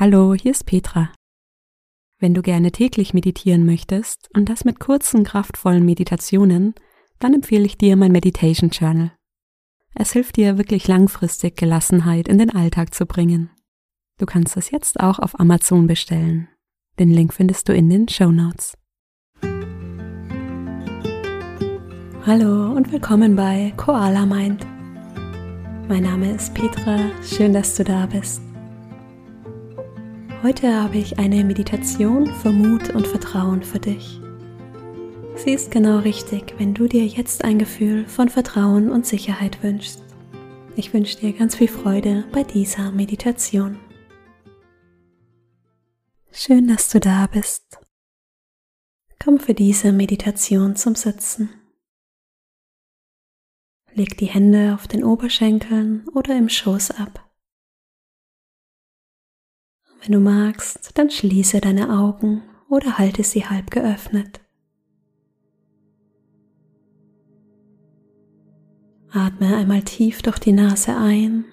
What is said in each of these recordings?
Hallo, hier ist Petra. Wenn du gerne täglich meditieren möchtest und das mit kurzen, kraftvollen Meditationen, dann empfehle ich dir mein Meditation Journal. Es hilft dir wirklich langfristig Gelassenheit in den Alltag zu bringen. Du kannst es jetzt auch auf Amazon bestellen. Den Link findest du in den Show Notes. Hallo und willkommen bei Koala Mind. Mein Name ist Petra, schön, dass du da bist. Heute habe ich eine Meditation für Mut und Vertrauen für dich. Sie ist genau richtig, wenn du dir jetzt ein Gefühl von Vertrauen und Sicherheit wünschst. Ich wünsche dir ganz viel Freude bei dieser Meditation. Schön, dass du da bist. Komm für diese Meditation zum Sitzen. Leg die Hände auf den Oberschenkeln oder im Schoß ab. Wenn du magst, dann schließe deine Augen oder halte sie halb geöffnet. Atme einmal tief durch die Nase ein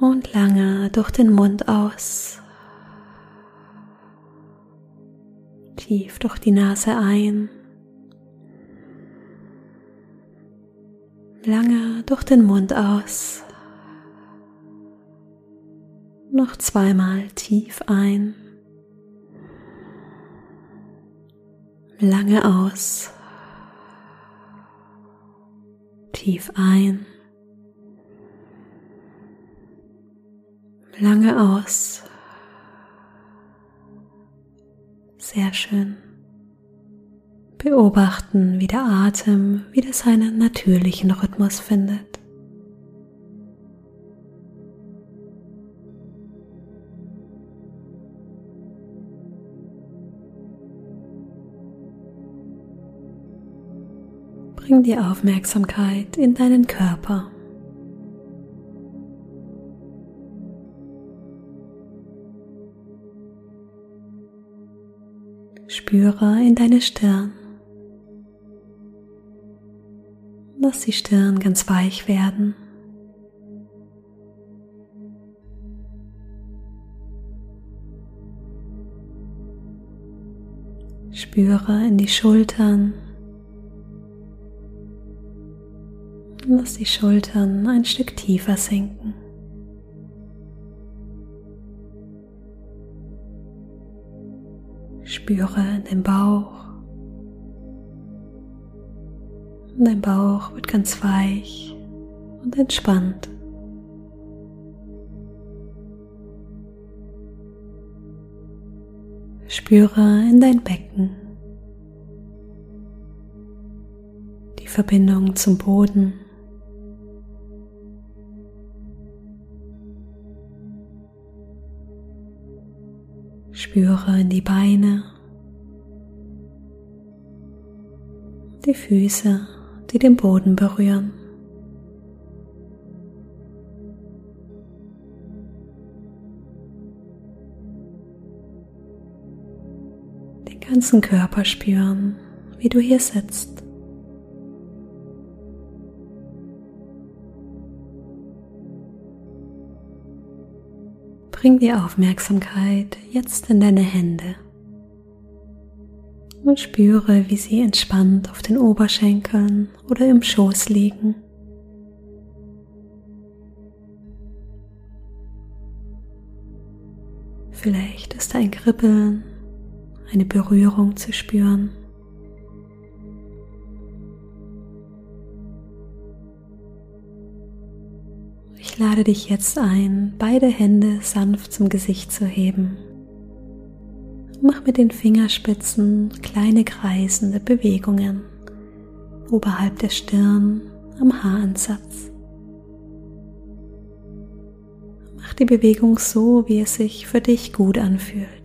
und lange durch den Mund aus. Tief durch die Nase ein, lange durch den Mund aus. Noch zweimal tief ein. Lange aus. Tief ein. Lange aus. Sehr schön. Beobachten, wie der Atem wieder seinen natürlichen Rhythmus findet. Bring die Aufmerksamkeit in deinen Körper. Spüre in deine Stirn. Lass die Stirn ganz weich werden. Spüre in die Schultern. Lass die Schultern ein Stück tiefer sinken. Spüre den Bauch. Dein Bauch wird ganz weich und entspannt. Spüre in dein Becken die Verbindung zum Boden. Spüre in die Beine, die Füße, die den Boden berühren. Den ganzen Körper spüren, wie du hier sitzt. Bring die Aufmerksamkeit jetzt in deine Hände und spüre, wie sie entspannt auf den Oberschenkeln oder im Schoß liegen. Vielleicht ist ein Kribbeln, eine Berührung zu spüren. Lade dich jetzt ein, beide Hände sanft zum Gesicht zu heben. Mach mit den Fingerspitzen kleine kreisende Bewegungen oberhalb der Stirn am Haaransatz. Mach die Bewegung so, wie es sich für dich gut anfühlt.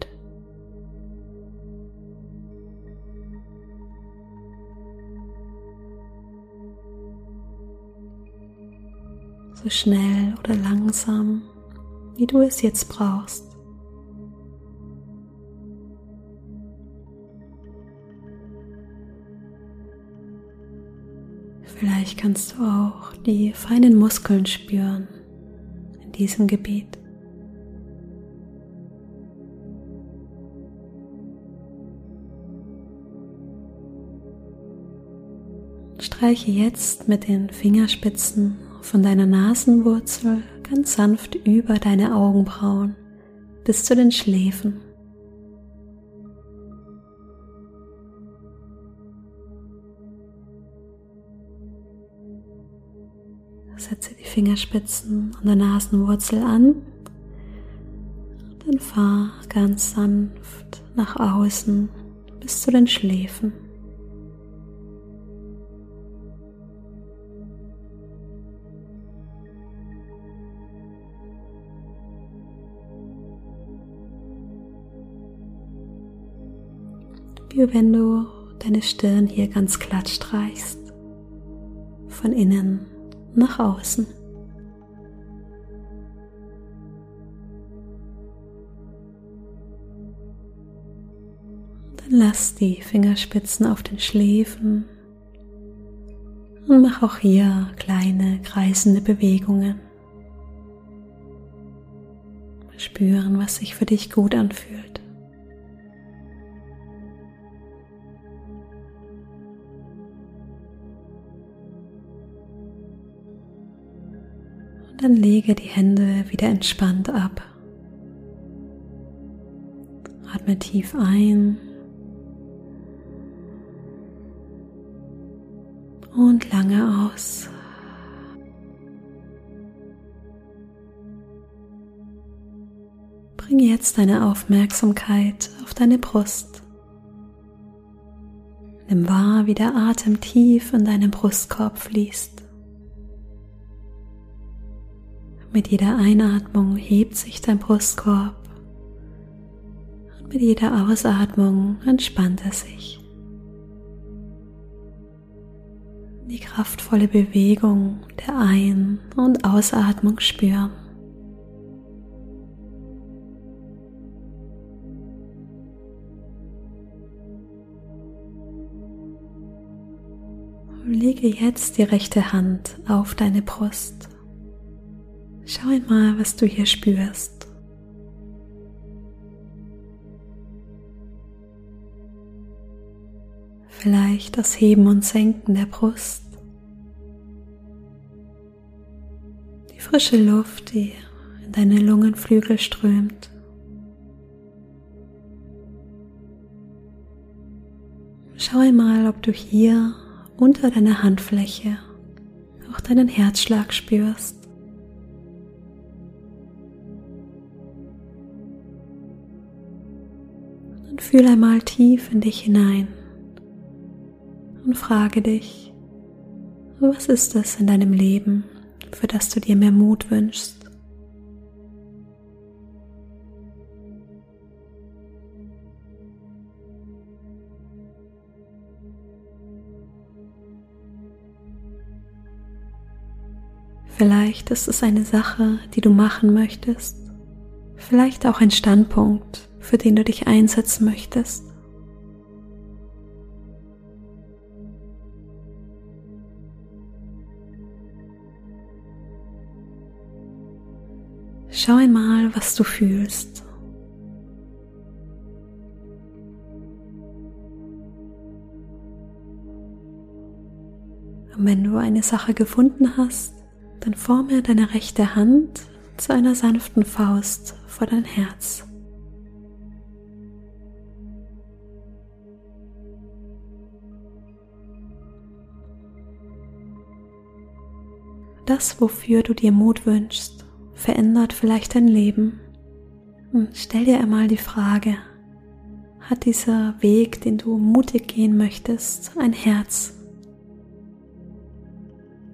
So schnell oder langsam, wie du es jetzt brauchst. Vielleicht kannst du auch die feinen Muskeln spüren, in diesem Gebiet. Streiche jetzt mit den Fingerspitzen von deiner Nasenwurzel ganz sanft über deine Augenbrauen bis zu den Schläfen. Setze die Fingerspitzen an der Nasenwurzel an. Dann fahr ganz sanft nach außen bis zu den Schläfen. Wie wenn du deine Stirn hier ganz glatt streichst, von innen nach außen. Dann lass die Fingerspitzen auf den Schläfen und mach auch hier kleine kreisende Bewegungen. Spüren, was sich für dich gut anfühlt. Dann lege die Hände wieder entspannt ab. Atme tief ein und lange aus. Bring jetzt deine Aufmerksamkeit auf deine Brust. Nimm wahr, wie der Atem tief in deinem Brustkorb fließt. Mit jeder Einatmung hebt sich dein Brustkorb und mit jeder Ausatmung entspannt er sich. Die kraftvolle Bewegung der Ein- und Ausatmung spüren. Lege jetzt die rechte Hand auf deine Brust. Schau einmal, was du hier spürst. Vielleicht das Heben und Senken der Brust. Die frische Luft, die in deine Lungenflügel strömt. Schau einmal, ob du hier unter deiner Handfläche auch deinen Herzschlag spürst. Fühl einmal tief in dich hinein und frage dich, was ist es in deinem Leben, für das du dir mehr Mut wünschst? Vielleicht ist es eine Sache, die du machen möchtest, vielleicht auch ein Standpunkt, für den du dich einsetzen möchtest. Schau einmal, was du fühlst. Und wenn du eine Sache gefunden hast, dann forme deine rechte Hand zu einer sanften Faust vor dein Herz. Das, wofür du dir Mut wünschst, verändert vielleicht dein Leben. Und stell dir einmal die Frage, hat dieser Weg, den du mutig gehen möchtest, ein Herz?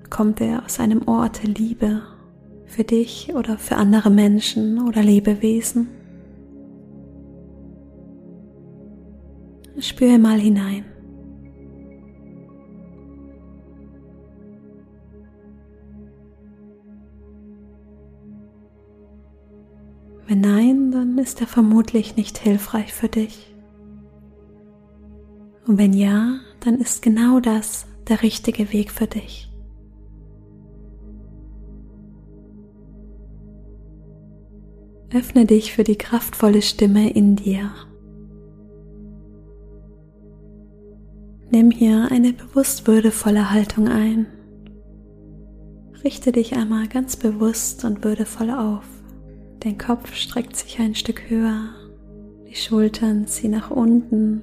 Kommt er aus einem Ort der Liebe für dich oder für andere Menschen oder Lebewesen? Spüre mal hinein. Wenn nein, dann ist er vermutlich nicht hilfreich für dich. Und wenn ja, dann ist genau das der richtige Weg für dich. Öffne dich für die kraftvolle Stimme in dir. Nimm hier eine bewusst würdevolle Haltung ein. Richte dich einmal ganz bewusst und würdevoll auf. Dein Kopf streckt sich ein Stück höher, die Schultern ziehen nach unten.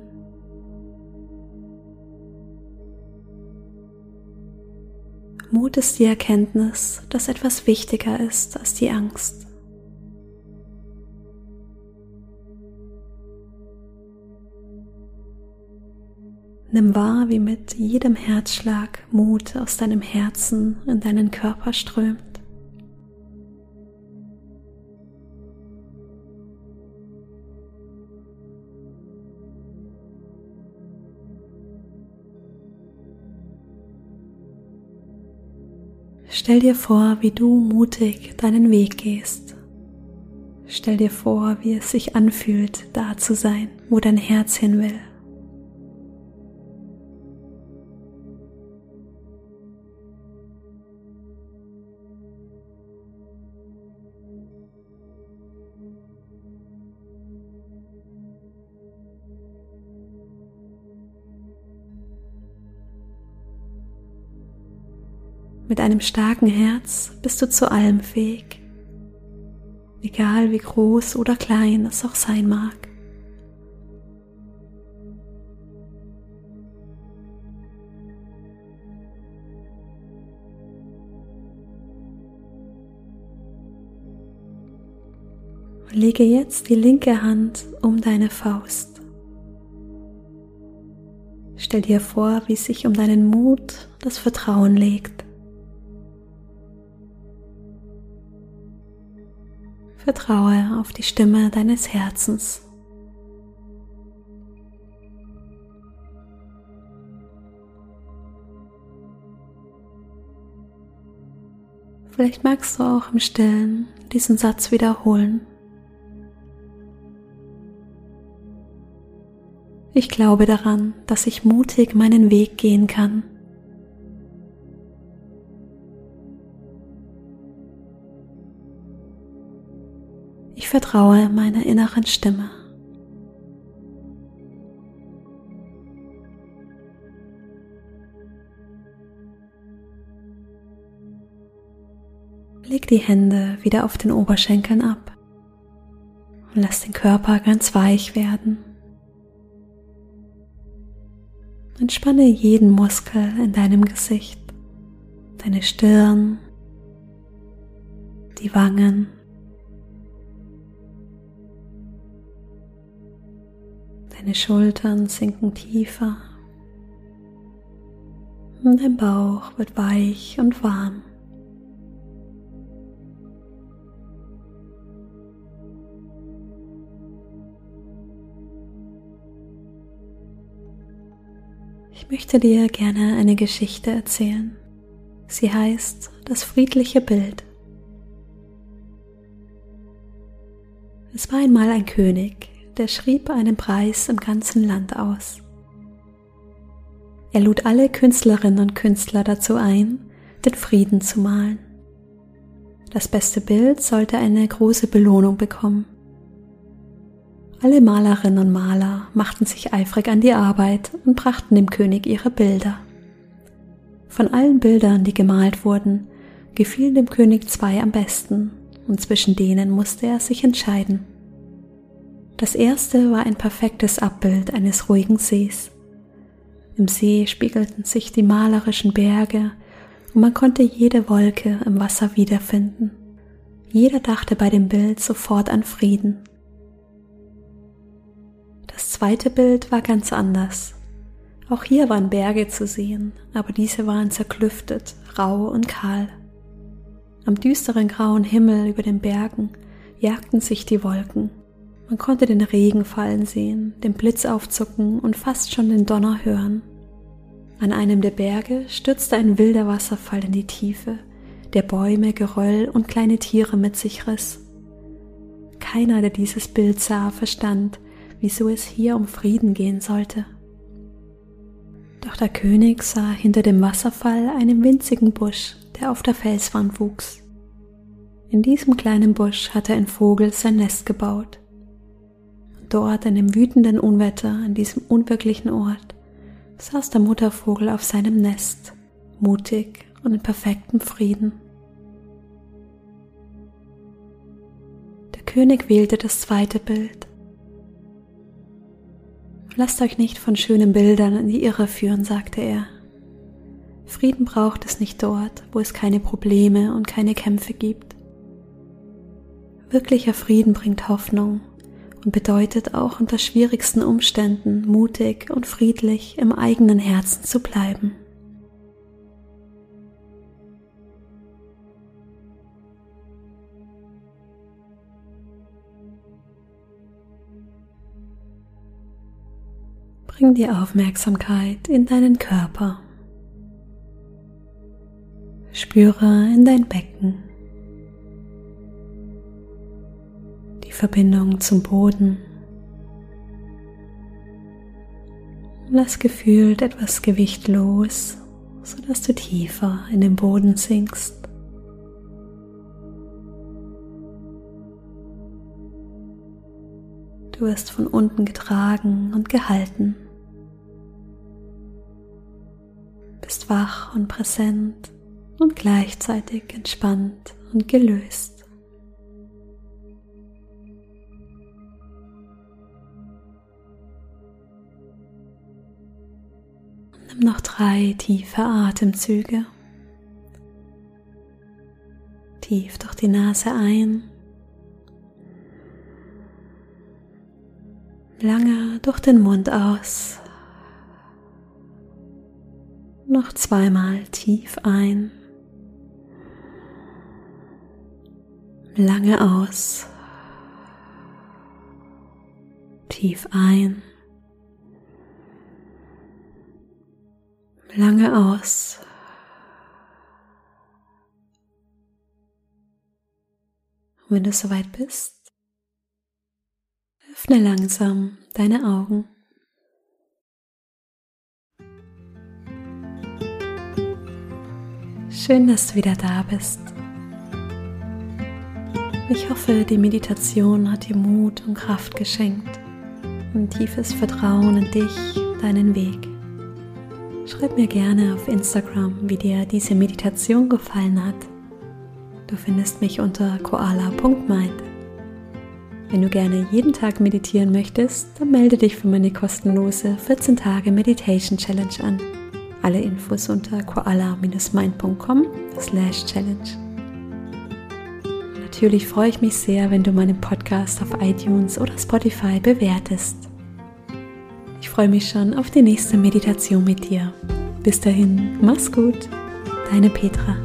Mut ist die Erkenntnis, dass etwas wichtiger ist als die Angst. Nimm wahr, wie mit jedem Herzschlag Mut aus deinem Herzen in deinen Körper strömt. Stell dir vor, wie du mutig deinen Weg gehst. Stell dir vor, wie es sich anfühlt, da zu sein, wo dein Herz hin will. Mit einem starken Herz bist du zu allem fähig, egal wie groß oder klein es auch sein mag. Lege jetzt die linke Hand um deine Faust. Stell dir vor, wie sich um deinen Mut das Vertrauen legt. Vertraue auf die Stimme deines Herzens. Vielleicht magst du auch im Stillen diesen Satz wiederholen. Ich glaube daran, dass ich mutig meinen Weg gehen kann. Vertraue meiner inneren Stimme. Leg die Hände wieder auf den Oberschenkeln ab und lass den Körper ganz weich werden. Entspanne jeden Muskel in deinem Gesicht, deine Stirn, die Wangen, Deine Schultern sinken tiefer und dein Bauch wird weich und warm. Ich möchte dir gerne eine Geschichte erzählen. Sie heißt Das friedliche Bild. Es war einmal ein König, der schrieb einen Preis im ganzen Land aus. Er lud alle Künstlerinnen und Künstler dazu ein, den Frieden zu malen. Das beste Bild sollte eine große Belohnung bekommen. Alle Malerinnen und Maler machten sich eifrig an die Arbeit und brachten dem König ihre Bilder. Von allen Bildern, die gemalt wurden, gefielen dem König zwei am besten, und zwischen denen musste er sich entscheiden. Das erste war ein perfektes Abbild eines ruhigen Sees. Im See spiegelten sich die malerischen Berge und man konnte jede Wolke im Wasser wiederfinden. Jeder dachte bei dem Bild sofort an Frieden. Das zweite Bild war ganz anders. Auch hier waren Berge zu sehen, aber diese waren zerklüftet, rau und kahl. Am düsteren grauen Himmel über den Bergen jagten sich die Wolken man konnte den Regen fallen sehen, den Blitz aufzucken und fast schon den Donner hören. An einem der Berge stürzte ein wilder Wasserfall in die Tiefe, der Bäume, Geröll und kleine Tiere mit sich riss. Keiner, der dieses Bild sah, verstand, wieso es hier um Frieden gehen sollte. Doch der König sah hinter dem Wasserfall einen winzigen Busch, der auf der Felswand wuchs. In diesem kleinen Busch hatte ein Vogel sein Nest gebaut. Dort in dem wütenden Unwetter, an diesem unwirklichen Ort, saß der Muttervogel auf seinem Nest, mutig und in perfektem Frieden. Der König wählte das zweite Bild. Lasst euch nicht von schönen Bildern in die Irre führen, sagte er. Frieden braucht es nicht dort, wo es keine Probleme und keine Kämpfe gibt. Wirklicher Frieden bringt Hoffnung und bedeutet auch unter schwierigsten Umständen mutig und friedlich im eigenen Herzen zu bleiben. Bring die Aufmerksamkeit in deinen Körper. Spüre in dein Becken. Verbindung zum Boden. Lass gefühlt etwas Gewicht los, sodass du tiefer in den Boden sinkst. Du wirst von unten getragen und gehalten. Bist wach und präsent und gleichzeitig entspannt und gelöst. Noch drei tiefe Atemzüge. Tief durch die Nase ein. Lange durch den Mund aus. Noch zweimal tief ein. Lange aus. Tief ein. Lange aus. Und wenn du soweit bist, öffne langsam deine Augen. Schön, dass du wieder da bist. Ich hoffe, die Meditation hat dir Mut und Kraft geschenkt, ein tiefes Vertrauen in dich, deinen Weg. Schreib mir gerne auf Instagram, wie dir diese Meditation gefallen hat. Du findest mich unter koala.mind. Wenn du gerne jeden Tag meditieren möchtest, dann melde dich für meine kostenlose 14 Tage Meditation Challenge an. Alle Infos unter koala-mind.com slash challenge. Natürlich freue ich mich sehr, wenn du meinen Podcast auf iTunes oder Spotify bewertest. Ich freue mich schon auf die nächste Meditation mit dir. Bis dahin, mach's gut, deine Petra.